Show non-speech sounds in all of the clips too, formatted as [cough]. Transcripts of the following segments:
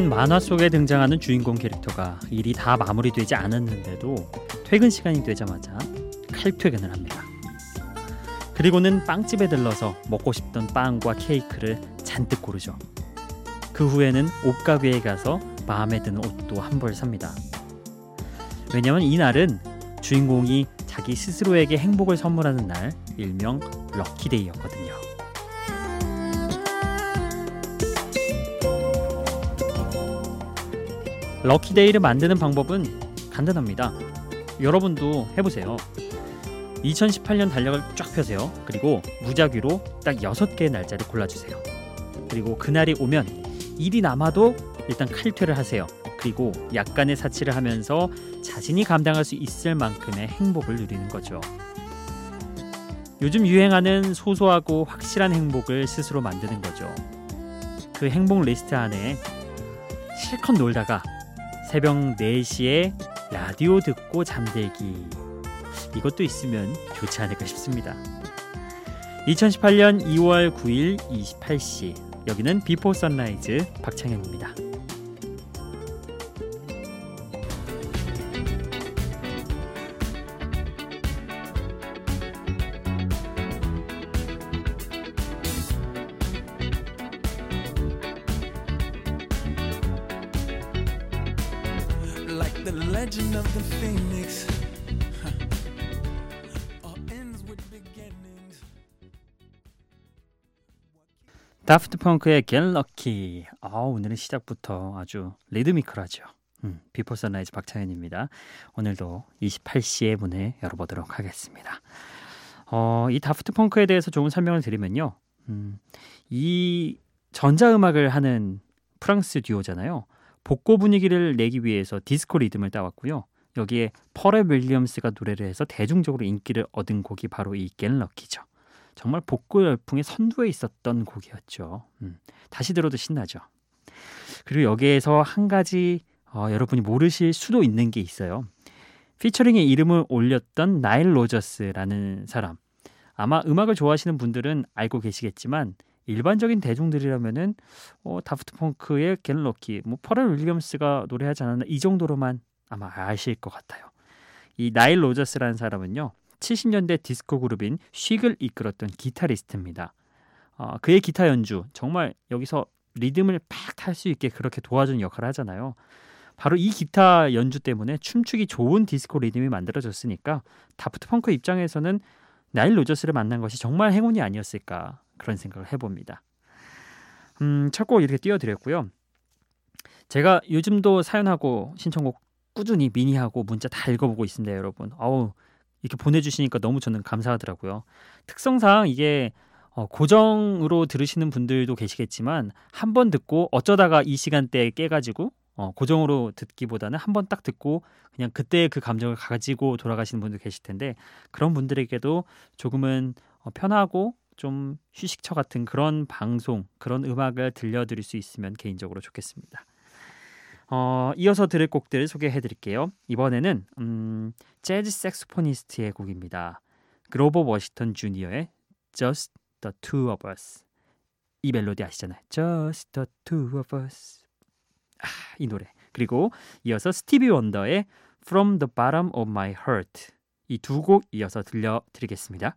한 만화 속에 등장하는 주인공 캐릭터가 일이 다 마무리되지 않았는데도 퇴근 시간이 되자마자 칼퇴근을 합니다. 그리고는 빵집에 들러서 먹고 싶던 빵과 케이크를 잔뜩 고르죠. 그 후에는 옷가게에 가서 마음에 드는 옷도 한 벌 삽니다. 왜냐면 이날은 주인공이 자기 스스로에게 행복을 선물하는 날, 일명 럭키데이였거든요. 럭키데이를 만드는 방법은 간단합니다. 여러분도 해보세요. 2018년 달력을 쫙 펴세요. 그리고 무작위로 딱 6개의 날짜를 골라주세요. 그리고 그날이 오면 일이 남아도 일단 칼퇴를 하세요. 그리고 약간의 사치를 하면서 자신이 감당할 수 있을 만큼의 행복을 누리는 거죠. 요즘 유행하는 소소하고 확실한 행복을 스스로 만드는 거죠. 그 행복 리스트 안에 실컷 놀다가 새벽 4시에 라디오 듣고 잠들기 이것도 있으면 좋지 않을까 싶습니다. 2018년 2월 9일 28시 여기는 비포 선라이즈 박창현입니다. 다프트 펑크의 Lucky. 아, 오늘은 시작부터 아주 리드미컬하죠. 음, 비포 선라이즈 박창현입니다. 오늘도 28시에 문을 열어보도록 하겠습니다. 어, 이 다프트 펑크에 대해서 조금 설명을 드리면요. 음, 이 전자음악을 하는 프랑스 듀오잖아요. 복고 분위기를 내기 위해서 디스코 리듬을 따왔고요. 여기에 퍼렐 윌리엄스가 노래를 해서 대중적으로 인기를 얻은 곡이 바로 이 Lucky죠. 정말 복고 열풍의 선두에 있었던 곡이었죠. 음, 다시 들어도 신나죠. 그리고 여기에서 한 가지 어, 여러분이 모르실 수도 있는 게 있어요. 피처링의 이름을 올렸던 나일 로저스라는 사람. 아마 음악을 좋아하시는 분들은 알고 계시겠지만 일반적인 대중들이라면은 어, 다프트 펑크의 Get Lucky, 뭐 퍼렐 윌리엄스가 노래하지 않았나 이 정도로만 아마 아실 것 같아요. 이 나일 로저스라는 사람은요. 70년대 디스코 그룹인 쉭을 이끌었던 기타리스트입니다. 어, 그의 기타 연주 정말 여기서 리듬을 팍 탈 수 있게 그렇게 도와주는 역할을 하잖아요. 바로 이 기타 연주 때문에 춤추기 좋은 디스코 리듬이 만들어졌으니까 다프트 펑크 입장에서는 나일 로저스를 만난 것이 정말 행운이 아니었을까 그런 생각을 해봅니다. 음, 첫 곡 이렇게 띄워드렸고요. 제가 요즘도 사연하고 신청곡 꾸준히 미니하고 문자 다 읽어보고 있습니다, 여러분. 어우 이렇게 보내주시니까 너무 저는 감사하더라고요. 특성상 이게 어, 고정으로 들으시는 분들도 계시겠지만 한 번 듣고 어쩌다가 이 시간대에 깨가지고 어, 고정으로 듣기보다는 한 번 딱 듣고 그냥 그때 그 감정을 가지고 돌아가시는 분들 계실 텐데 그런 분들에게도 조금은 어, 편하고 좀 휴식처 같은 그런 방송, 그런 음악을 들려드릴 수 있으면 개인적으로 좋겠습니다. 어, 이어서 들을 곡들을 소개해 드릴게요. 이번에는 음, 재즈 색소포니스트의 곡입니다. 그로버 워시턴 주니어의 Just the Two of Us. 이 멜로디 아시잖아요. Just the Two of Us. 아, 이 노래. 그리고 이어서 스티비 원더의 From the Bottom of My Heart. 이 두 곡 이어서 들려 드리겠습니다.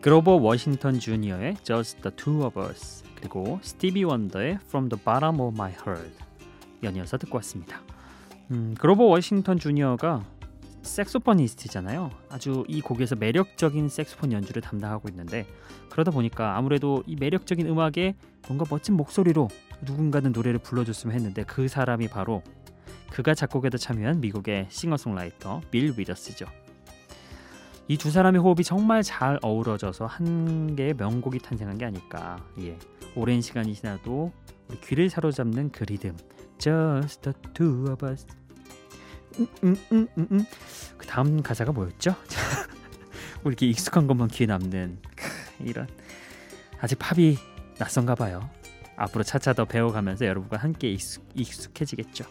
그로버 워싱턴 주니어의 Just the Two of Us 그리고 스티비 원더의 From the Bottom of My Heart 연이어서 듣고 왔습니다. 음, 그로버 워싱턴 주니어가 saxophonist잖아요. 아주 이 곡에서 매력적인 색소폰 연주를 담당하고 있는데 그러다 보니까 아무래도 이 매력적인 음악에 뭔가 멋진 목소리로 누군가는 노래를 불러줬으면 했는데 그 사람이 바로 그가 작곡에도 참여한 미국의 싱어송라이터 빌 위더스죠. 이 두 사람의 호흡이 정말 잘 어우러져서 한 개의 명곡이 탄생한 게 아닐까. 예. 오랜 시간이 지나도 우리 귀를 사로잡는 그 리듬. Just the two of us. 음, 음, 음, 음, 음. 그 다음 가사가 뭐였죠? [laughs] 우리 이렇게 익숙한 것만 귀에 남는 크, [laughs] 이런 아직 팝이 낯선가 봐요. 앞으로 차차 더 배워가면서 여러분과 함께 익숙, 익숙해지겠죠.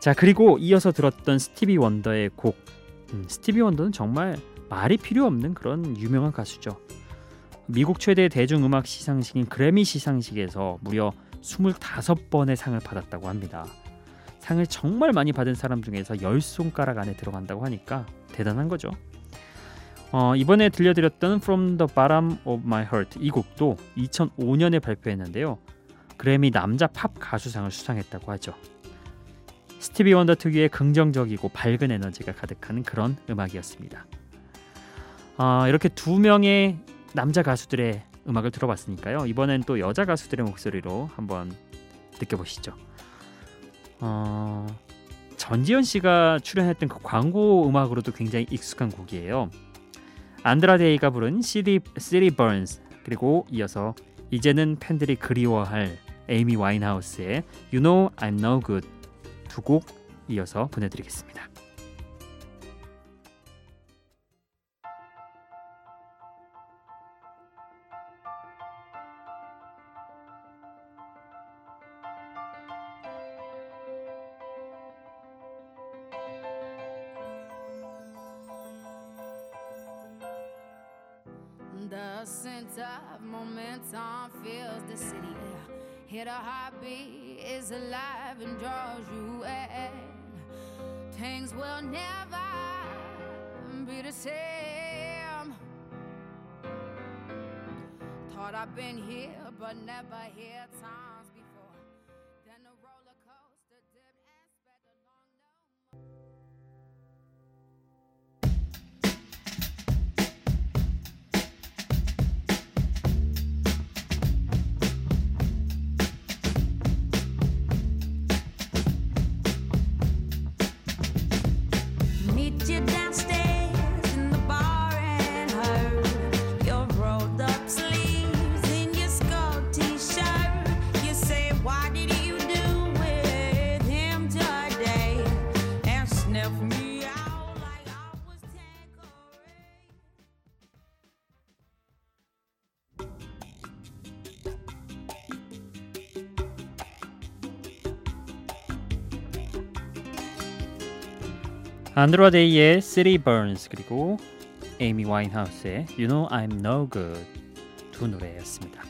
자 그리고 이어서 들었던 스티비 원더의 곡 음, 스티비 원더는 정말 말이 필요 없는 그런 유명한 가수죠. 미국 최대 대중음악 시상식인 그래미 시상식에서 무려 25번의 상을 받았다고 합니다. 상을 정말 많이 받은 사람 중에서 열 손가락 안에 들어간다고 하니까 대단한 거죠. 어, 이번에 들려드렸던 From the Bottom of My Heart 이 곡도 2005년에 발표했는데요. 그래미 남자 팝 가수상을 수상했다고 하죠. 스티비 원더 특유의 긍정적이고 밝은 에너지가 가득한 그런 음악이었습니다. 어, 이렇게 두 명의 남자 가수들의 음악을 들어봤으니까요. 이번엔 또 여자 가수들의 목소리로 한번 느껴보시죠. 어, 전지현 씨가 출연했던 그 광고 음악으로도 굉장히 익숙한 곡이에요. 안드라데이가 부른 City City Burns 그리고 이어서 이제는 팬들이 그리워할 에이미 와인하우스의 You Know I'm No Good 두 곡 이어서 보내드리겠습니다. Hit a heartbeat is alive and draws you in. Things will never be the same. Thought I've been here, but never here times 안드로데이의 City Burns 그리고 에이미 와인하우스의 You Know I'm No Good 두 노래였습니다.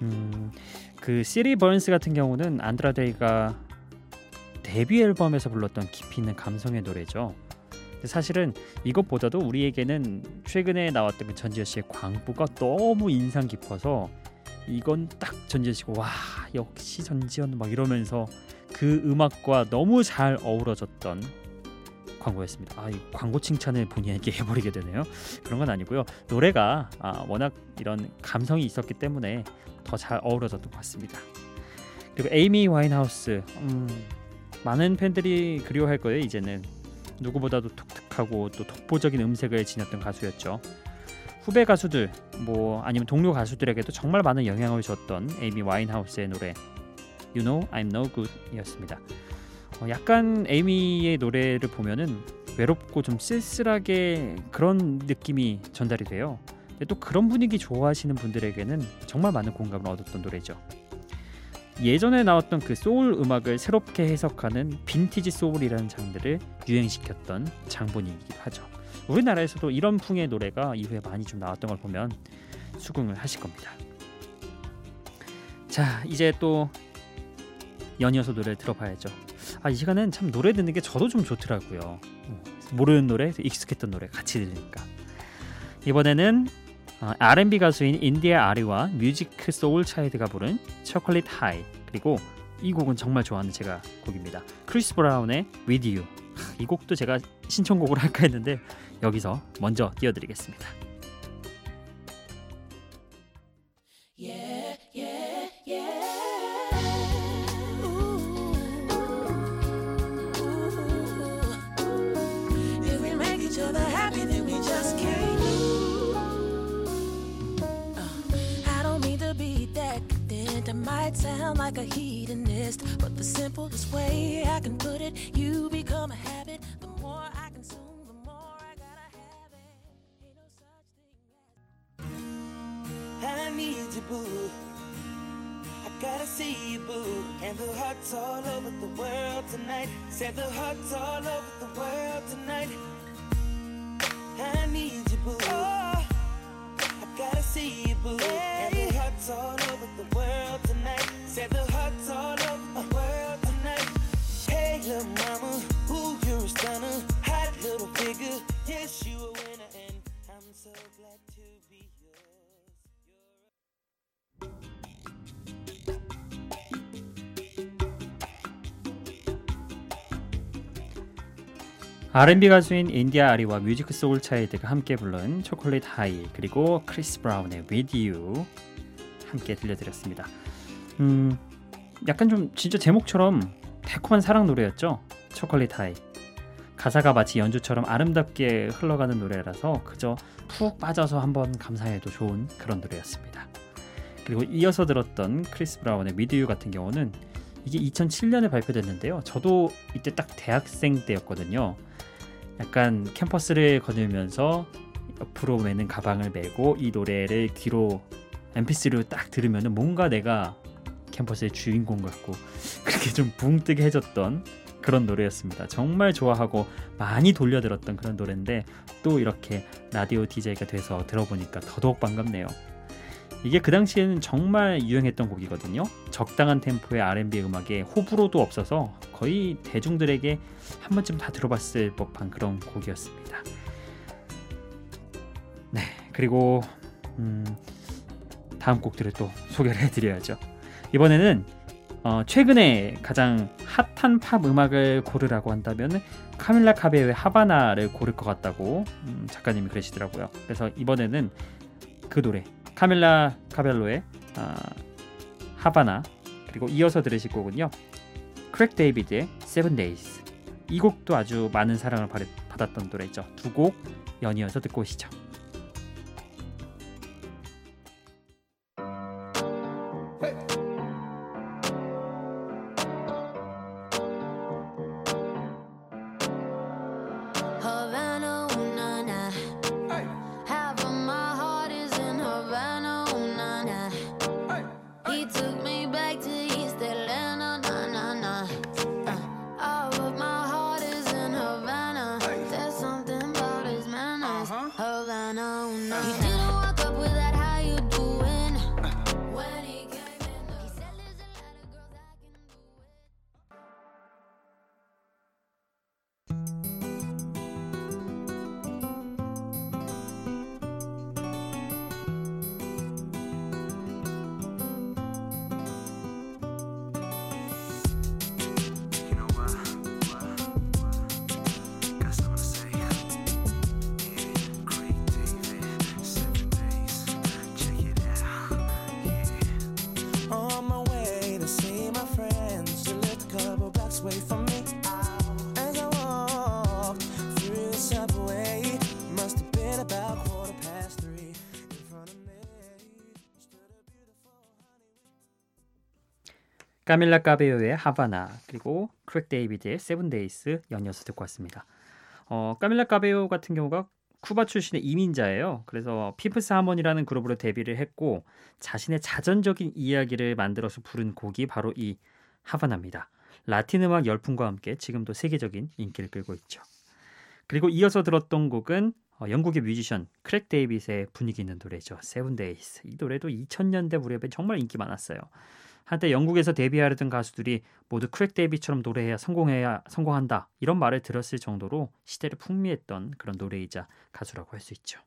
음, 그 City Burns 같은 경우는 안드라데이가 데뷔 앨범에서 불렀던 깊이 있는 감성의 노래죠. 사실은 이것보다도 우리에게는 최근에 나왔던 그 전지현 씨의 광부가 너무 인상 깊어서 이건 딱 전지현 씨가 와 역시 전지현 막 이러면서 그 음악과 너무 잘 어우러졌던 광고였습니다. 아, 이 광고 칭찬을 본인에게 [laughs] 해버리게 되네요. 그런 건 아니고요. 노래가 아, 워낙 이런 감성이 있었기 때문에 더 잘 어우러졌던 것 같습니다. 그리고 에이미 와인하우스, 음, 많은 팬들이 그리워할 거예요. 이제는 누구보다도 독특하고 또 독보적인 음색을 지녔던 가수였죠. 후배 가수들, 뭐 아니면 동료 가수들에게도 정말 많은 영향을 줬던 에이미 와인하우스의 노래 You Know I'm No Good이었습니다. 어, 약간 에이미의 노래를 보면은 외롭고 좀 쓸쓸하게 그런 느낌이 전달이 돼요. 또 그런 분위기 좋아하시는 분들에게는 정말 많은 공감을 얻었던 노래죠. 예전에 나왔던 그 소울 음악을 새롭게 해석하는 빈티지 소울이라는 장르를 유행시켰던 장본인이기도 하죠. 우리나라에서도 이런 풍의 노래가 이후에 많이 좀 나왔던 걸 보면 수긍을 하실 겁니다. 자, 이제 또 연이어서 노래 들어봐야죠. 아, 이 시간은 참 노래 듣는 게 저도 좀 좋더라고요. 어, 모르는 노래, 익숙했던 노래 같이 들으니까. 이번에는 어, R&B 가수인 인디아 아리와 뮤직 소울 차이드가 부른 Chocolate High 그리고 이 곡은 정말 좋아하는 제가 곡입니다. 크리스 브라운의 With You 이 곡도 제가 신청곡을 할까 했는데 여기서 먼저 띄워드리겠습니다. Might sound like a hedonist, but the simplest way I can put it, you become a habit. The more I consume, the more I gotta have it. Ain't no such thing as I need you, boo. I gotta see you, boo. And the hearts all over the world tonight. Said the hearts all over the world tonight. I need you, boo. I gotta see you, boo. And the hearts all over Said the hearts all over the world tonight. Hey, little mama, ooh, you're a stunner. Hot little figure. Yes, you a winner, and I'm so glad to be yours. You're R&B 가수인 인디아 아리와 뮤직 소울 차이드가 함께 부른 초콜릿 하이 그리고 크리스 브라운의 With You 함께 들려드렸습니다. 음, 약간 좀 진짜 제목처럼 달콤한 사랑 노래였죠. Chocolate High. 가사가 마치 연주처럼 아름답게 흘러가는 노래라서 그저 푹 빠져서 한번 감상해도 좋은 그런 노래였습니다. 그리고 이어서 들었던 크리스 브라운의 You 같은 경우는 이게 2007년에 발표됐는데요. 저도 이때 딱 대학생 때였거든요. 약간 캠퍼스를 거닐면서 옆으로 매는 가방을 메고 이 노래를 귀로 mp3로 딱 들으면 뭔가 내가 캠퍼스의 주인공 같고 [laughs] 그렇게 좀 붕 뜨게 해줬던 그런 노래였습니다. 정말 좋아하고 많이 돌려 들었던 그런 노래인데 또 이렇게 라디오 DJ가 돼서 들어보니까 더더욱 반갑네요. 이게 그 당시에는 정말 유행했던 곡이거든요. 적당한 템포의 R&B 음악에 호불호도 없어서 거의 대중들에게 한 번쯤 다 들어봤을 법한 그런 곡이었습니다. 네, 그리고 음, 다음 곡들을 또 소개를 해드려야죠. 이번에는 어, 최근에 가장 핫한 팝 음악을 고르라고 한다면 카밀라 카베요의 하바나를 고를 것 같다고 음, 작가님이 그러시더라고요. 그래서 이번에는 그 노래 카밀라 카벨로의 아, 하바나 그리고 이어서 들으실 곡은요 크레이그 데이비드의 Seven Days. 이 곡도 아주 많은 사랑을 받- 받았던 노래죠. 두 곡 연이어서 듣고 오시죠 까밀라 까베요의 하바나 그리고 크레이그 데이비드의 Seven Days 연이어서 듣고 왔습니다. 어, 까밀라 까베요 같은 경우가 쿠바 출신의 이민자예요. 그래서 Fifth Harmony라는 그룹으로 데뷔를 했고 자신의 자전적인 이야기를 만들어서 부른 곡이 바로 이 하바나입니다. 라틴 음악 열풍과 함께 지금도 세계적인 인기를 끌고 있죠. 그리고 이어서 들었던 곡은 어, 영국의 뮤지션 크레이그 데이빗의 분위기 있는 노래죠. Seven Days. 이 노래도 2000년대 무렵에 정말 인기 많았어요. 한때 영국에서 데뷔하려던 가수들이 모두 크레이그 데이빗처럼 노래해야 성공해야 성공한다 이런 말을 들었을 정도로 시대를 풍미했던 그런 노래이자 가수라고 할 수 있죠.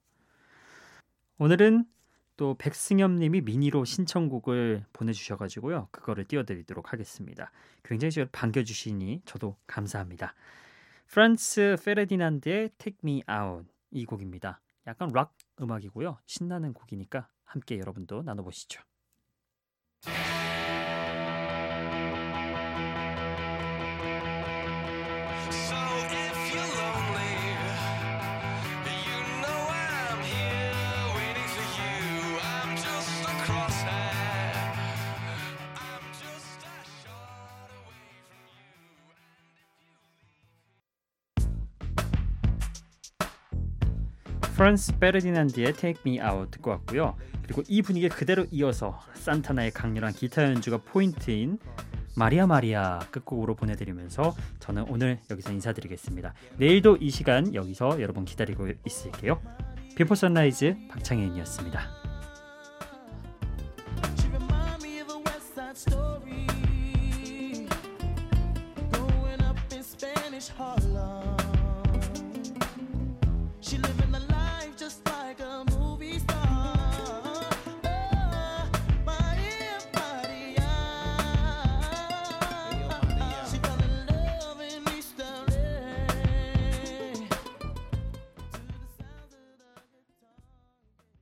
오늘은 또 백승엽님이 미니로 신청곡을 보내주셔가지고요. 그거를 띄워드리도록 하겠습니다. 굉장히 저를 반겨주시니 저도 감사합니다. 프란츠 퍼디난드의 Take Me Out 이 곡입니다. 약간 락 음악이고요. 신나는 곡이니까 함께 여러분도 나눠보시죠. 프란츠 퍼디난드의 Take Me Out 듣고 왔고요. 그리고 이 분위기에 그대로 이어서 산타나의 강렬한 기타 연주가 포인트인 마리아 마리아 끝곡으로 보내드리면서 저는 오늘 여기서 인사드리겠습니다. 내일도 이 시간 여기서 여러분 기다리고 있을게요. 비포 선라이즈 박창현이었습니다.